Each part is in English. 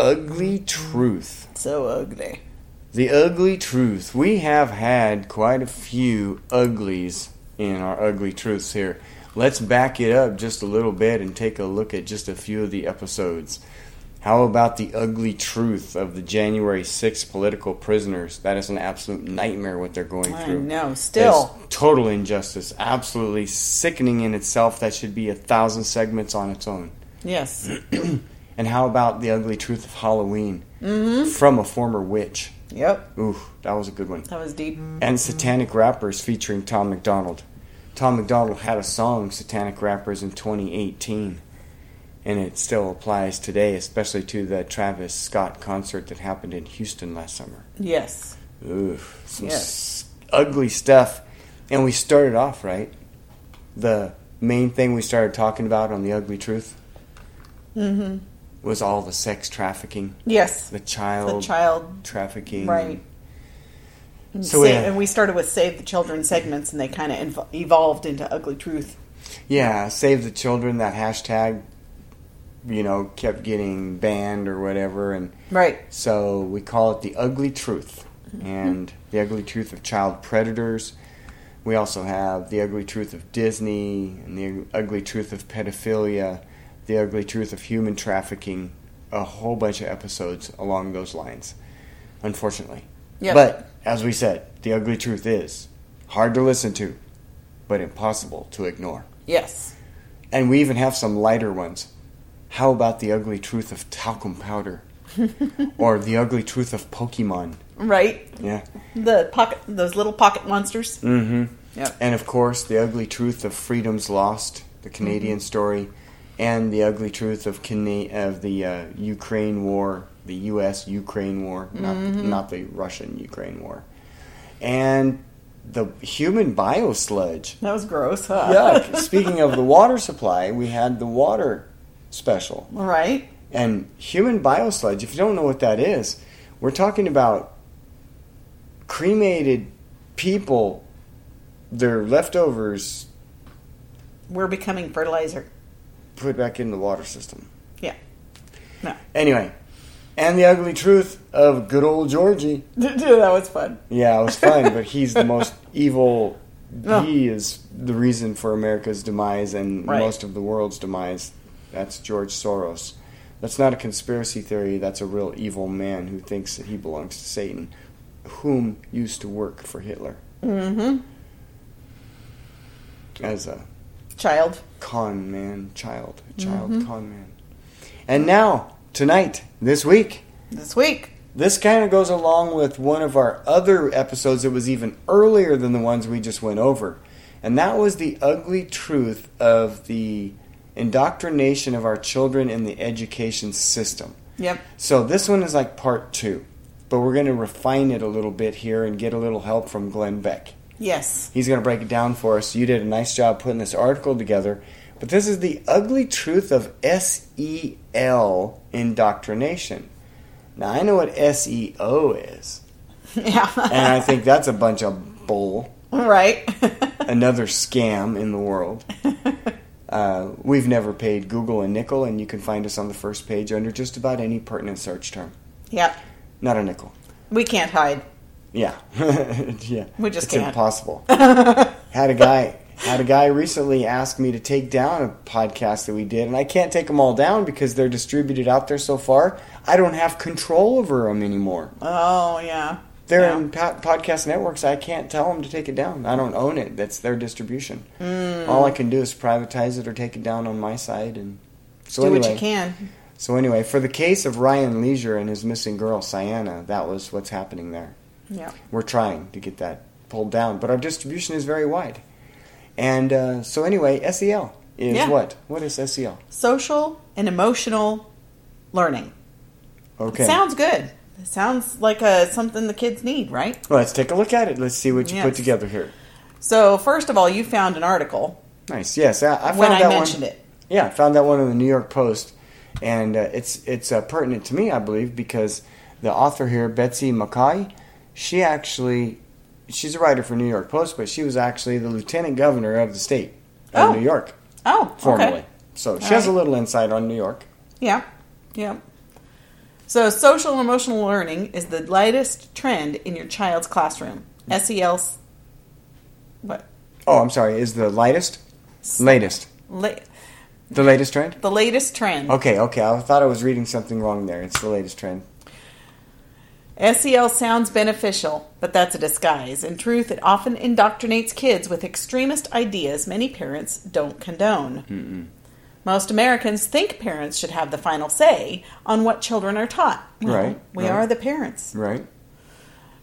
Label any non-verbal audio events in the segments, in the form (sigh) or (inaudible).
ugly truth. So ugly. The ugly truth. We have had quite a few uglies in our ugly truths here. Let's back it up just a little bit and take a look at just a few of the episodes. How about the ugly truth of the January 6th political prisoners? That is an absolute nightmare what they're going through. I know. Still. That's total injustice. Absolutely sickening in itself. That should be a thousand segments on its own. Yes. (clears throat) And how about the ugly truth of Halloween Mm-hmm. from a former witch? Yep. Ooh, that was a good one. That was deep. And Satanic Rappers featuring Tom MacDonald. Tom MacDonald had a song, Satanic Rappers, in 2018. And it still applies today, especially to the Travis Scott concert that happened in Houston last summer. Yes. Ooh, some Yes. s- ugly stuff. And we started off, right? The main thing we started talking about on The Ugly Truth Mm-hmm. Was all the sex trafficking, Yes. the child The child. trafficking. Right. And, So, yeah. and we started with Save the Children segments, and they kind of evolved into Ugly Truth. Yeah, save the children. That hashtag, you know, kept getting banned or whatever, and Right. so we call it the ugly truth, mm-hmm. and the ugly truth of child predators. We also have the ugly truth of Disney and the ugly truth of pedophilia, the ugly truth of human trafficking. A whole bunch of episodes along those lines, unfortunately. Yep. But as we said, the ugly truth is hard to listen to, but impossible to ignore. Yes. And we even have some lighter ones. How about the ugly truth of talcum powder? (laughs) or the ugly truth of Pokemon? Right. Yeah. The pocket, those little pocket monsters. Mm-hmm. Yep. And of course, the ugly truth of Freedom's Lost, the Canadian story, and the ugly truth of Cana- of the uh, Ukraine war, the U.S. Ukraine war, not the, not the Russian Ukraine war, and the human biosludge. That was gross. Huh? Yuck! (laughs) Speaking of the water supply, we had the water special. right. And human biosludge, if you don't know what that is, we're talking about cremated people, their leftovers We're becoming fertilizer. Put back in the water system. Yeah. No. Anyway, and the ugly truth of good old Georgie. (laughs) Dude, that was fun. Yeah, it was fun, but he's the most (laughs) evil. Oh. He is the reason for America's demise and Right. most of the world's demise. That's George Soros. That's not a conspiracy theory. That's a real evil man who thinks that he belongs to Satan, whom used to work for Hitler Mm-hmm. as a Child. con man, child, child Mm-hmm. con man. And now, tonight, this week, This week. This kind of goes along with one of our other episodes that was even earlier than the ones we just went over. And that was the ugly truth of the indoctrination of our children in the education system. Yep. So this one is like part two. But we're going to refine it a little bit here and get a little help from Glenn Beck. Yes. He's going to break it down for us. You did a nice job putting this article together. But this is the ugly truth of SEL indoctrination. Now, I know what SEO is, (laughs) Yeah. and I think that's a bunch of bull, right. (laughs) another scam in the world. (laughs) Uh, we've never paid Google a nickel, and you can find us on the first page under just about any pertinent search term. yep. Not a nickel. We can't hide. Yeah, (laughs) yeah. We just it's can't. impossible. (laughs) had a guy had a guy recently ask me to take down a podcast that we did, and I can't take them all down because they're distributed out there so far. I don't have control over them anymore. Oh, yeah. They're Yeah. in po- podcast networks. I can't tell them to take it down. I don't own it. That's their distribution. Mm. All I can do is privatize it or take it down on my side. And so Do anyway, what you can. so anyway, for the case of Ryan Leisure and his missing girl Sienna, that was what's happening there. Yeah. We're trying to get that pulled down, but our distribution is very wide. And uh, so anyway, SEL is Yeah. what? What is SEL? Social and emotional learning. Okay. Sounds good. It sounds like uh, something the kids need, right? Well, let's take a look at it. Let's see what you put together here. So, first of all, you found an article Nice. Yes, I, I found when I that mentioned one. it. Yeah, I found that one in the New York Post, and uh, it's it's uh, pertinent to me, I believe, because the author here, Betsy McCaughey, she actually she's a writer for New York Post, but she was actually the lieutenant governor of the state of Oh. New York Oh, formerly. okay. So she All has a little insight on New York. Yeah. Yeah. So, social and emotional learning is the latest trend in your child's classroom. SEL. What? Oh, I'm sorry. Is the lightest? Latest. La- The latest trend? the latest trend. Okay, okay. I thought I was reading something wrong there. It's the latest trend. SEL sounds beneficial, but that's a disguise. In truth, it often indoctrinates kids with extremist ideas many parents don't condone. Most Americans think parents should have the final say on what children are taught. Well, Right, We right. are the parents. Right?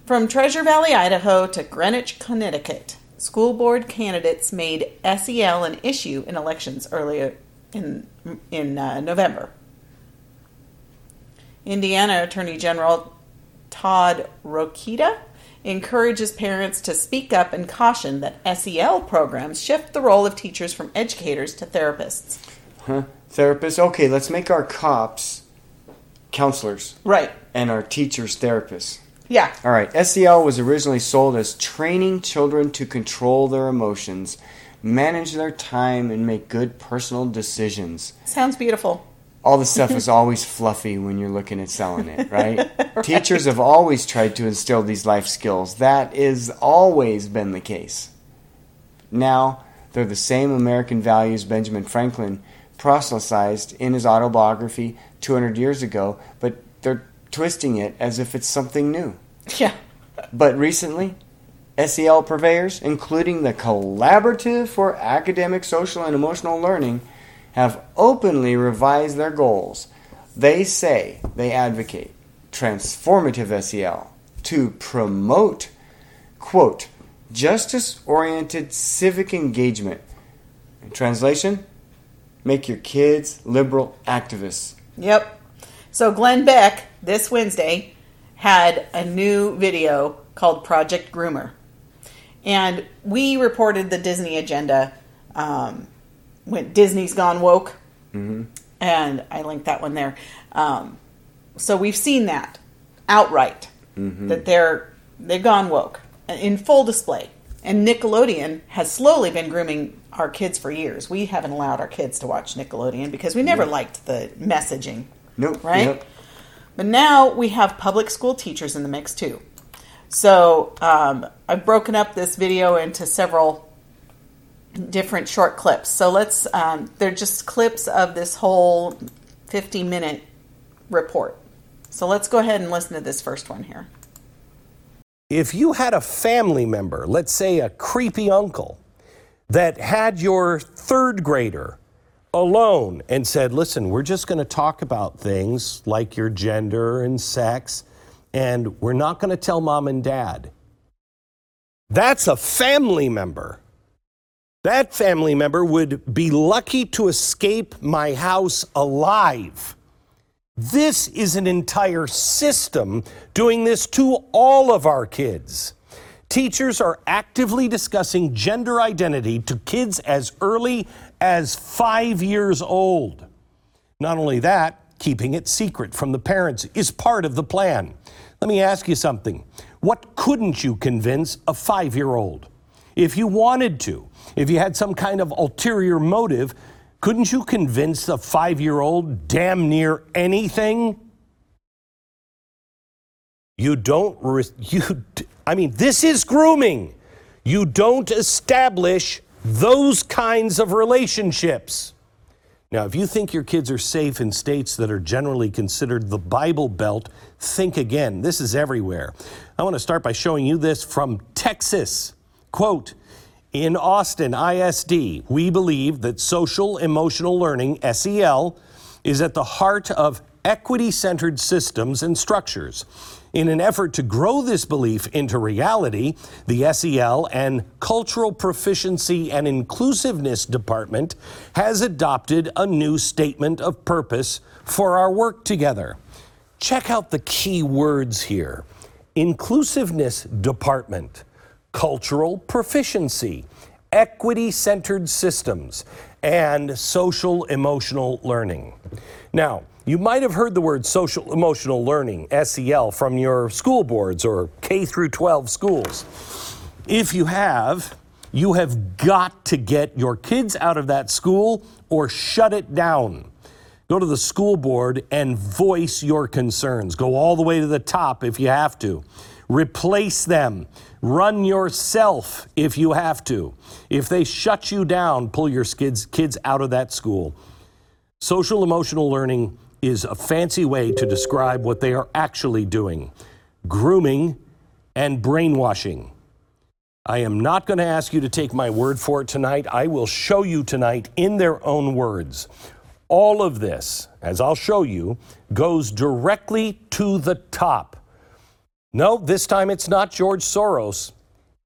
From Treasure Valley, Idaho to Greenwich, Connecticut, school board candidates made SEL an issue in elections earlier in in uh, November. Indiana Attorney General Todd Rokita encourages parents to speak up and caution that SEL programs shift the role of teachers from educators to therapists. Huh? Therapists? Okay, let's make our cops counselors Right. and our teachers therapists. Yeah. All right. SEL was originally sold as training children to control their emotions, manage their time, and make good personal decisions. Sounds beautiful. All the stuff is always fluffy when you're looking at selling it, (laughs) right? Teachers have always tried to instill these life skills. That is always been the case. Now, they're the same American values Benjamin Franklin proselytized in his autobiography 200 years ago, but they're twisting it as if it's something new. Yeah. But recently, SEL purveyors, including the Collaborative for Academic, Social, and Emotional Learning, have openly revised their goals. They say they advocate transformative SEL to promote, quote, justice oriented civic engagement. In translation, make your kids liberal activists. Yep. So Glenn Beck this Wednesday had a new video called Project Groomer, and we reported the Disney agenda um, when Disney's gone woke, and I linked that one there. Um, so we've seen that outright that they're they've gone woke in full display. And Nickelodeon has slowly been grooming our kids for years. We haven't allowed our kids to watch Nickelodeon because we never liked the messaging Nope. right? Yep. But now we have public school teachers in the mix too. So um, I've broken up this video into several different short clips. So let's, um, they're just clips of this whole 50 minute report. So let's go ahead and listen to this first one here. If you had a family member, let's say a creepy uncle, that had your third grader alone and said, Listen, we're just going to talk about things like your gender and sex, and we're not going to tell mom and dad. That's a family member. That family member would be lucky to escape my house alive. This is an entire system doing this to all of our kids. Teachers are actively discussing gender identity to kids as early as five years old. Not only that, keeping it secret from the parents is part of the plan. Let me ask you something. What couldn't you convince a five year old? If you wanted to, if you had some kind of ulterior motive, couldn't you convince a five year old damn near anything? You don't, re- you, I mean, this is grooming. You don't establish those kinds of relationships. Now, if you think your kids are safe in states that are generally considered the Bible Belt, think again. This is everywhere. I want to start by showing you this from Texas. Quote, in Austin ISD, we believe that social emotional learning, SEL, is at the heart of equity centered systems and structures. In an effort to grow this belief into reality, the SEL and Cultural Proficiency and Inclusiveness Department has adopted a new statement of purpose for our work together. Check out the key words here Inclusiveness Department, Cultural Proficiency, Equity Centered Systems, and Social Emotional Learning. Now, you might have heard the word social emotional learning, SEL, from your school boards or K through 12 schools. If you have, you have got to get your kids out of that school or shut it down. Go to the school board and voice your concerns. Go all the way to the top if you have to. Replace them. Run yourself if you have to. If they shut you down, pull your kids, kids out of that school. Social emotional learning is a fancy way to describe what they are actually doing grooming and brainwashing. I am not going to ask you to take my word for it tonight. I will show you tonight in their own words. All of this, as I'll show you, goes directly to the top. No, this time it's not George Soros.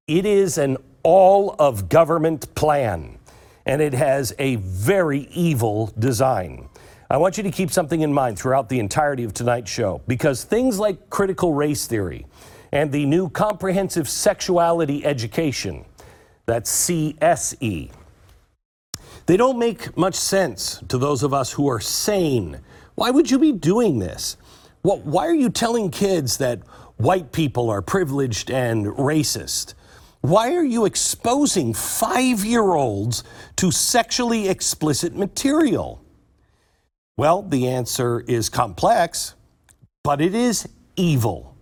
It is an all of government plan, and it has a very evil design. I want you to keep something in mind throughout the entirety of tonight's show because things like critical race theory and the new comprehensive sexuality education, that's CSE, they don't make much sense to those of us who are sane. Why would you be doing this? Why are you telling kids that white people are privileged and racist? Why are you exposing five year olds to sexually explicit material? Well, the answer is complex, but it is evil.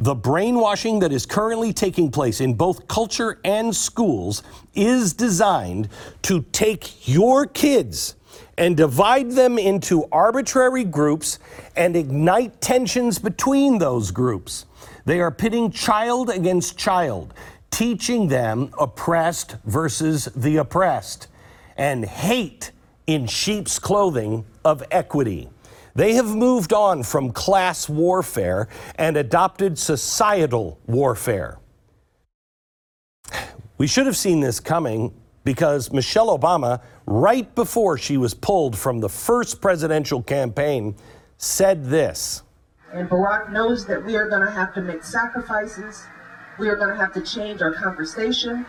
The brainwashing that is currently taking place in both culture and schools is designed to take your kids and divide them into arbitrary groups and ignite tensions between those groups. They are pitting child against child, teaching them oppressed versus the oppressed, and hate in sheep's clothing of equity. They have moved on from class warfare and adopted societal warfare. We should have seen this coming because Michelle Obama, right before she was pulled from the first presidential campaign, said this. And Barack knows that we are going to have to make sacrifices. We are going to have to change our conversation.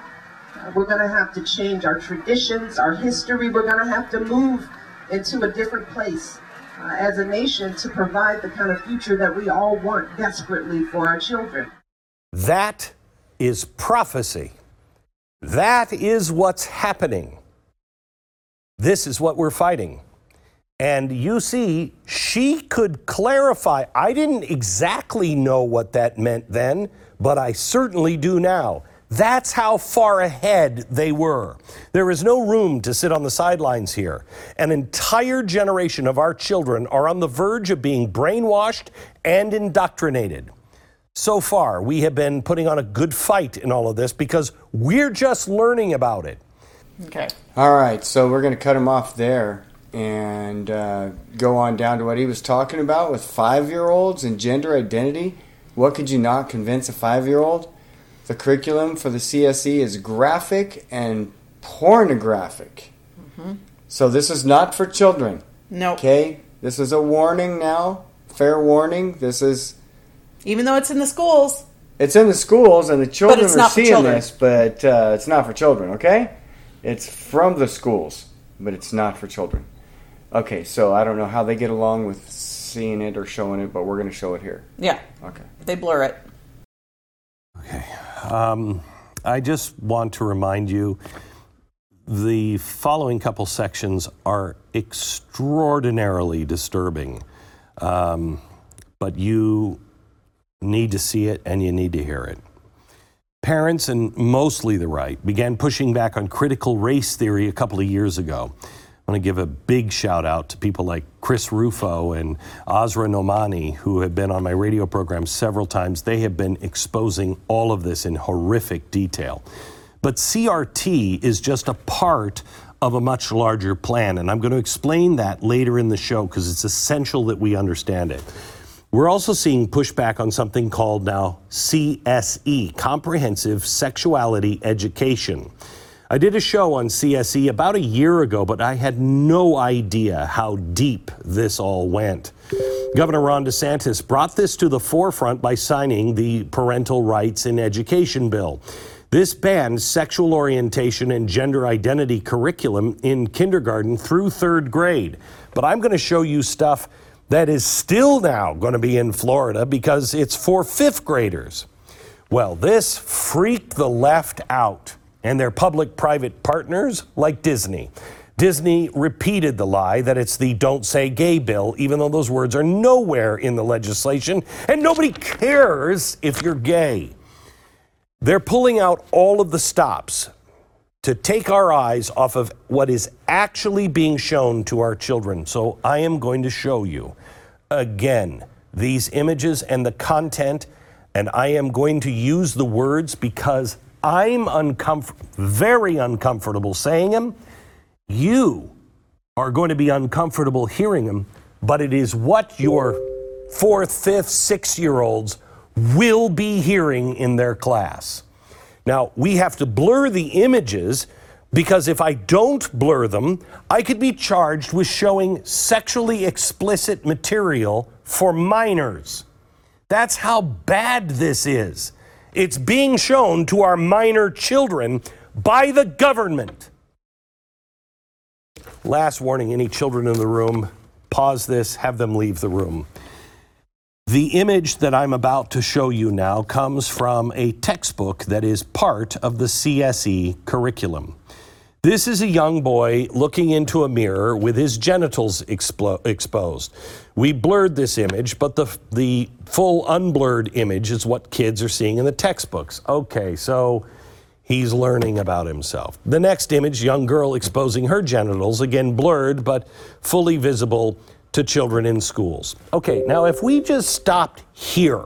Uh, we're going to have to change our traditions, our history. We're going to have to move into a different place uh, as a nation to provide the kind of future that we all want desperately for our children. That is prophecy. That is what's happening. This is what we're fighting. And you see, she could clarify. I didn't exactly know what that meant then, but I certainly do now. That's how far ahead they were. There is no room to sit on the sidelines here. An entire generation of our children are on the verge of being brainwashed and indoctrinated. So far, we have been putting on a good fight in all of this because we're just learning about it. Okay. All right, so we're going to cut him off there and uh, go on down to what he was talking about with five year olds and gender identity. What could you not convince a five year old? The curriculum for the CSE is graphic and pornographic. Mm-hmm. So this is not for children. No. Nope. Okay? This is a warning now. Fair warning. This is. Even though it's in the schools. It's in the schools, and the children are seeing this, but uh, it's not for children, okay? It's from the schools, but it's not for children. Okay, so I don't know how they get along with seeing it or showing it, but we're going to show it here. Yeah. Okay. They blur it. Okay. Um, I just want to remind you the following couple sections are extraordinarily disturbing, um, but you need to see it and you need to hear it. Parents, and mostly the right, began pushing back on critical race theory a couple of years ago. I want to give a big shout out to people like Chris Rufo and Asra Nomani, who have been on my radio program several times. They have been exposing all of this in horrific detail. But CRT is just a part of a much larger plan, and I'm going to explain that later in the show because it's essential that we understand it. We're also seeing pushback on something called now CSE, Comprehensive Sexuality Education. I did a show on CSE about a year ago, but I had no idea how deep this all went. Governor Ron DeSantis brought this to the forefront by signing the Parental Rights in Education bill. This bans sexual orientation and gender identity curriculum in kindergarten through third grade. But I'm going to show you stuff that is still now going to be in Florida because it's for fifth graders. Well, this freaked the left out and their public private partners like Disney. Disney repeated the lie that it's the Don't Say Gay bill, even though those words are nowhere in the legislation, and nobody cares if you're gay. They're pulling out all of the stops to take our eyes off of what is actually being shown to our children. So I am going to show you again these images and the content, and I am going to use the words because I'm uncomfort- very uncomfortable saying them. You are going to be uncomfortable hearing them, but it is what your fourth, fifth, six year olds will be hearing in their class. Now, we have to blur the images because if I don't blur them, I could be charged with showing sexually explicit material for minors. That's how bad this is. It's being shown to our minor children by the government. Last warning any children in the room, pause this, have them leave the room. The image that I'm about to show you now comes from a textbook that is part of the CSE curriculum. This is a young boy looking into a mirror with his genitals explo- exposed. We blurred this image, but the, the full unblurred image is what kids are seeing in the textbooks. Okay, so he's learning about himself. The next image, young girl exposing her genitals, again blurred, but fully visible to children in schools. Okay, now if we just stopped here,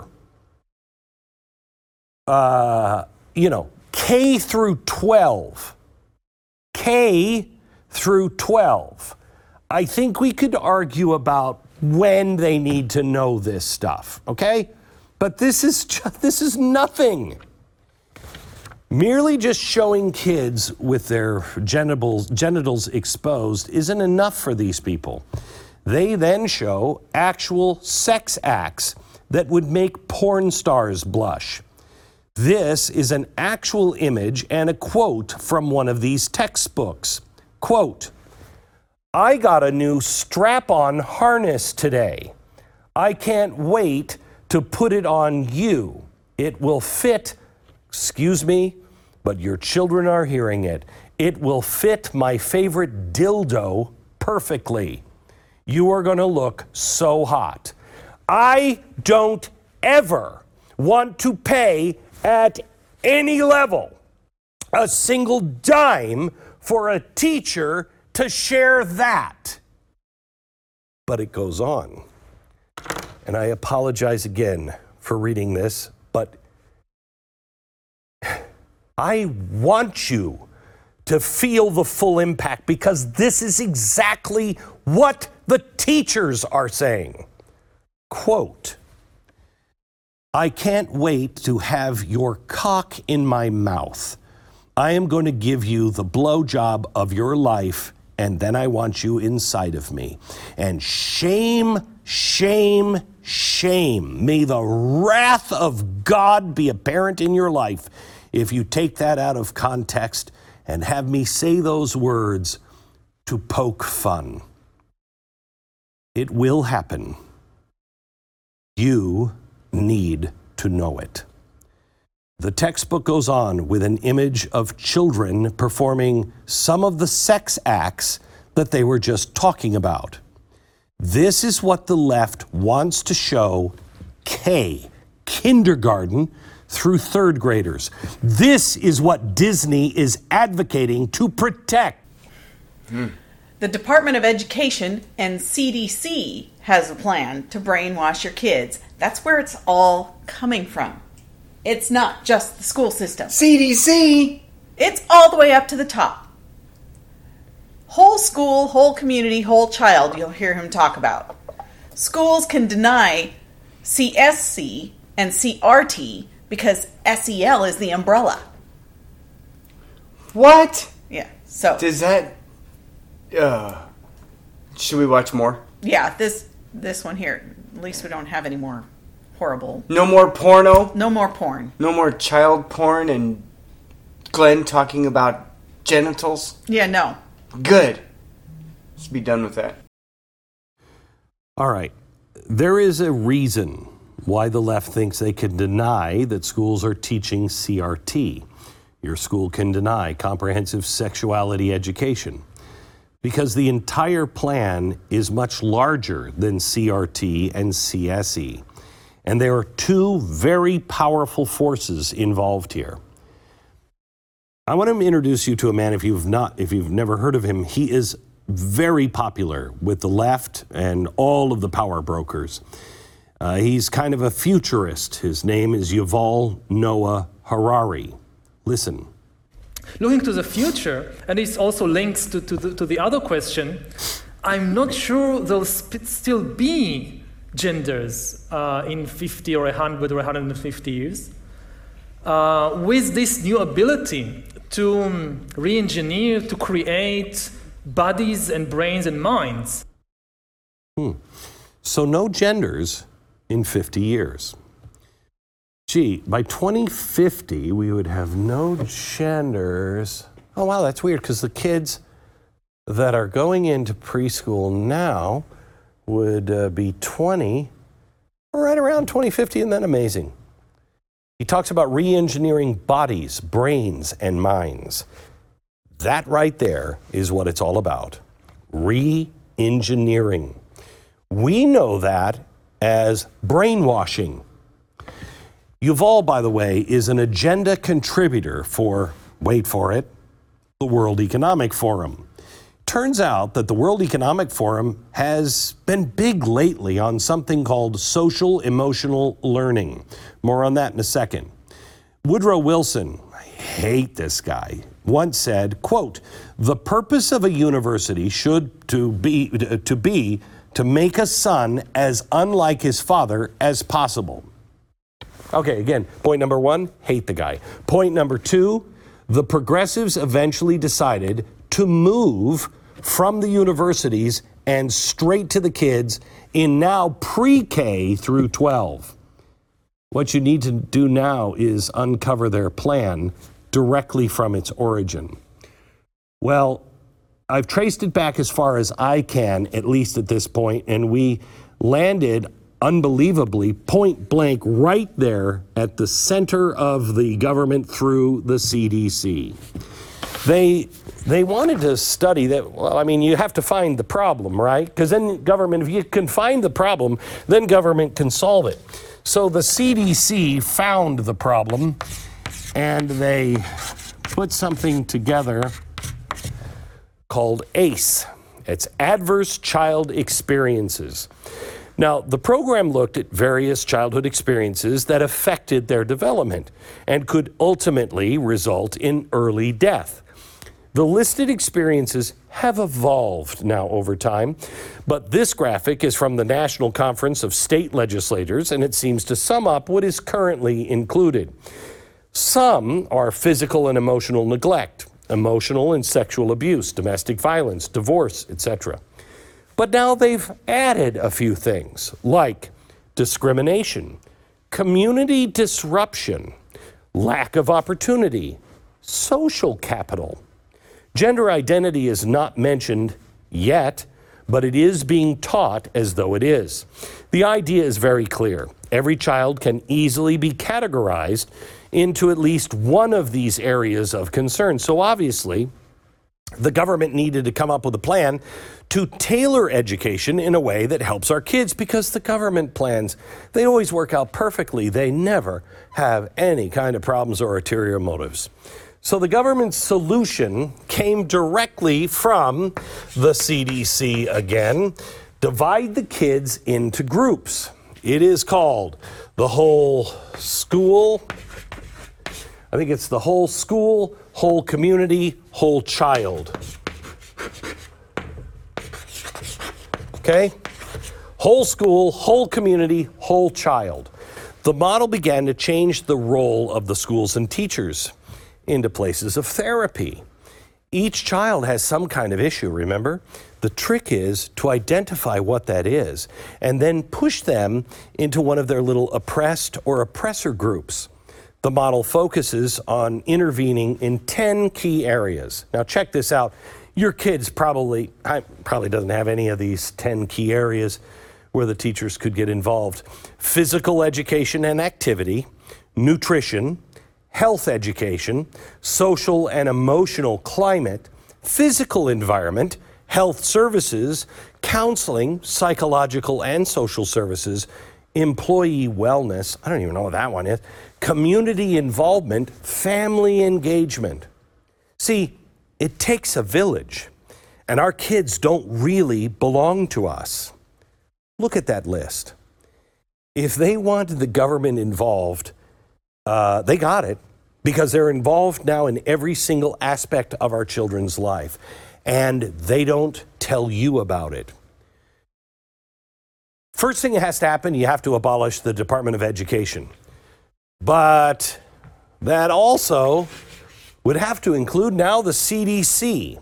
uh, you know, K through 12, K through 12, I think we could argue about when they need to know this stuff, okay? But this is (laughs) just, this is nothing. Merely just showing kids with their genitals, genitals exposed isn't enough for these people. They then show actual sex acts that would make porn stars blush. This is an actual image and a quote from one of these textbooks. Quote, I got a new strap on harness today. I can't wait to put it on you. It will fit, excuse me, but your children are hearing it. It will fit my favorite dildo perfectly. You are going to look so hot. I don't ever want to pay at any level a single dime for a teacher to share that. But it goes on. And I apologize again for reading this, but (sighs) I want you to feel the full impact because this is exactly what the teachers are saying. Quote, I can't wait to have your cock in my mouth. I am going to give you the blowjob of your life, and then I want you inside of me. And shame, shame, shame. May the wrath of God be apparent in your life if you take that out of context and have me say those words to poke fun. It will happen. You need to know it. The textbook goes on with an image of children performing some of the sex acts that they were just talking about. This is what the left wants to show K, kindergarten through third graders. This is what Disney is advocating to protect. The Department of Education and CDC has a plan to brainwash your kids. That's where it's all coming from. It's not just the school system. CDC. It's all the way up to the top. Whole school, whole community, whole child, you'll hear him talk about. Schools can deny CSE and CRT because SEL is the umbrella. What? Yeah. So Does that? Uh, should we watch more? yeah, this this one here. At least we don't have any more horrible. No more porno. No more porn. No more child porn and Glenn talking about genitals. Yeah, no. Good. Let's be done with that. All right. There is a reason why the left thinks they can deny that schools are teaching CRT. Your school can deny comprehensive sexuality education. because the entire plan is much larger than CRT and CSE. And there are two very powerful forces involved here. I want to introduce you to a man if you've not if you've never heard of him. He is very popular with the left and all of the power brokers. Uh, he's kind of a futurist. His name is Yuval Noah Harari. Listen. Looking to the future, and it also links to, to, the, to the other question, I'm not sure there'll sp- still be genders uh, in 50 or 100 or 150 years. Uh, with this new ability to um, re engineer, to create bodies and brains and minds. Hmm. So, no genders in 50 years. Gee, by 2050, we would have no genders. Oh, wow, that's weird because the kids that are going into preschool now would uh, be 20, right around 2050, and then amazing. He talks about re engineering bodies, brains, and minds. That right there is what it's all about re engineering. We know that as brainwashing. Yuval, by the way, is an agenda contributor for, wait for it, the World Economic Forum. Turns out that the World Economic Forum has been big lately on something called social emotional learning. More on that in a second. Woodrow Wilson, I hate this guy, once said, quote, "The purpose of a university should to be to be to make a son as unlike his father as possible." Okay, again, point number 1, hate the guy. Point number 2, the progressives eventually decided to move from the universities and straight to the kids in now pre K through 12. What you need to do now is uncover their plan directly from its origin. Well, I've traced it back as far as I can, at least at this point, and we landed unbelievably point blank right there at the center of the government through the CDC. They they wanted to study that well I mean you have to find the problem, right? Because then government if you can find the problem, then government can solve it. So the CDC found the problem and they put something together called ACE. It's Adverse Child Experiences. Now, the program looked at various childhood experiences that affected their development and could ultimately result in early death. The listed experiences have evolved now over time, but this graphic is from the National Conference of State Legislators and it seems to sum up what is currently included. Some are physical and emotional neglect, emotional and sexual abuse, domestic violence, divorce, etc. But now they've added a few things like discrimination, community disruption, lack of opportunity, social capital. Gender identity is not mentioned yet, but it is being taught as though it is. The idea is very clear. Every child can easily be categorized into at least one of these areas of concern. So obviously, the government needed to come up with a plan to tailor education in a way that helps our kids because the government plans they always work out perfectly. They never have any kind of problems or ulterior motives. So the government's solution came directly from the CDC again. Divide the kids into groups. It is called the whole school I think it's the whole school, whole community, whole child. Okay? Whole school, whole community, whole child. The model began to change the role of the schools and teachers into places of therapy. Each child has some kind of issue, remember? The trick is to identify what that is and then push them into one of their little oppressed or oppressor groups. The model focuses on intervening in 10 key areas. Now, check this out. Your kids probably I, probably doesn't have any of these 10 key areas where the teachers could get involved. Physical education and activity, nutrition, health education, social and emotional climate, physical environment, health services, counseling, psychological and social services, employee wellness, I don't even know what that one is, community involvement, family engagement. See, it takes a village, and our kids don't really belong to us. Look at that list. If they wanted the government involved, uh, they got it because they're involved now in every single aspect of our children's life, and they don't tell you about it. First thing that has to happen, you have to abolish the Department of Education. But that also would have to include now the CDC.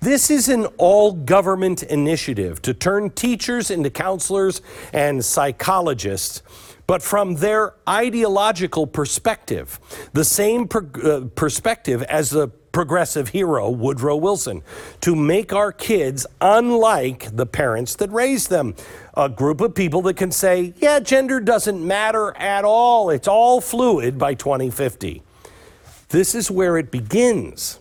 This is an all government initiative to turn teachers into counselors and psychologists, but from their ideological perspective, the same per- uh, perspective as the progressive hero Woodrow Wilson, to make our kids unlike the parents that raised them. A group of people that can say, yeah, gender doesn't matter at all, it's all fluid by 2050. This is where it begins.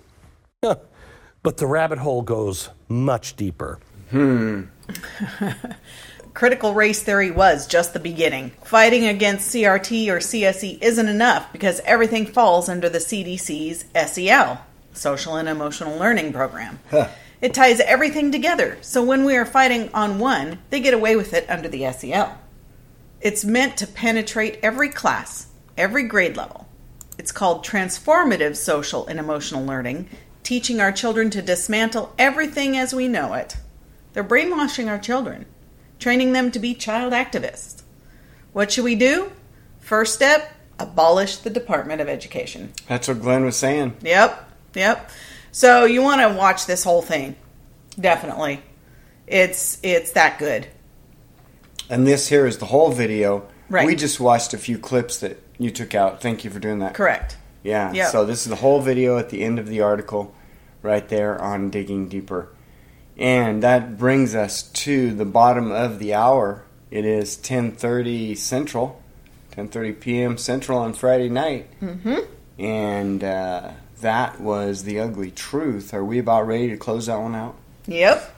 but the rabbit hole goes much deeper. Hmm. (laughs) Critical race theory was just the beginning. Fighting against CRT or CSE isn't enough because everything falls under the CDC's SEL, Social and Emotional Learning Program. It ties everything together, so when we are fighting on one, they get away with it under the SEL. It's meant to penetrate every class, every grade level. It's called transformative social and emotional learning, teaching our children to dismantle everything as we know it. They're brainwashing our children, training them to be child activists. What should we do? First step abolish the Department of Education. That's what Glenn was saying. Yep, yep. So you want to watch this whole thing. Definitely. It's it's that good. And this here is the whole video. Right. We just watched a few clips that you took out. Thank you for doing that. Correct. Yeah. Yep. So this is the whole video at the end of the article, right there on digging deeper, and that brings us to the bottom of the hour. It is 10:30 Central, 10:30 p.m. Central on Friday night, mm-hmm. and uh, that was the ugly truth. Are we about ready to close that one out? Yep.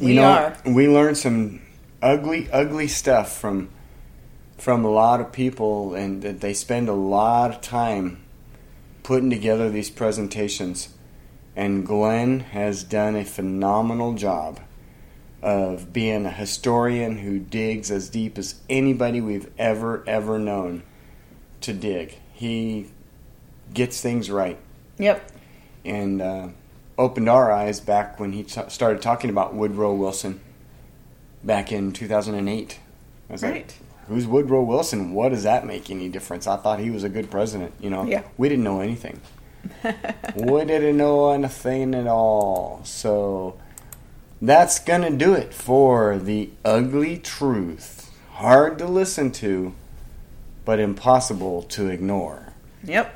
You We know, are. We learned some ugly, ugly stuff from from a lot of people, and that they spend a lot of time putting together these presentations. And Glenn has done a phenomenal job of being a historian who digs as deep as anybody we've ever, ever known to dig. He gets things right Yep. and uh, opened our eyes back when he t- started talking about Woodrow Wilson back in 2008. I was Right. like, who's Woodrow Wilson? What does that make any difference? I thought he was a good president, you know? Yeah. We didn't know anything. (laughs) we didn't know anything at all. So that's going to do it for the ugly truth. Hard to listen to, but impossible to ignore. Yep.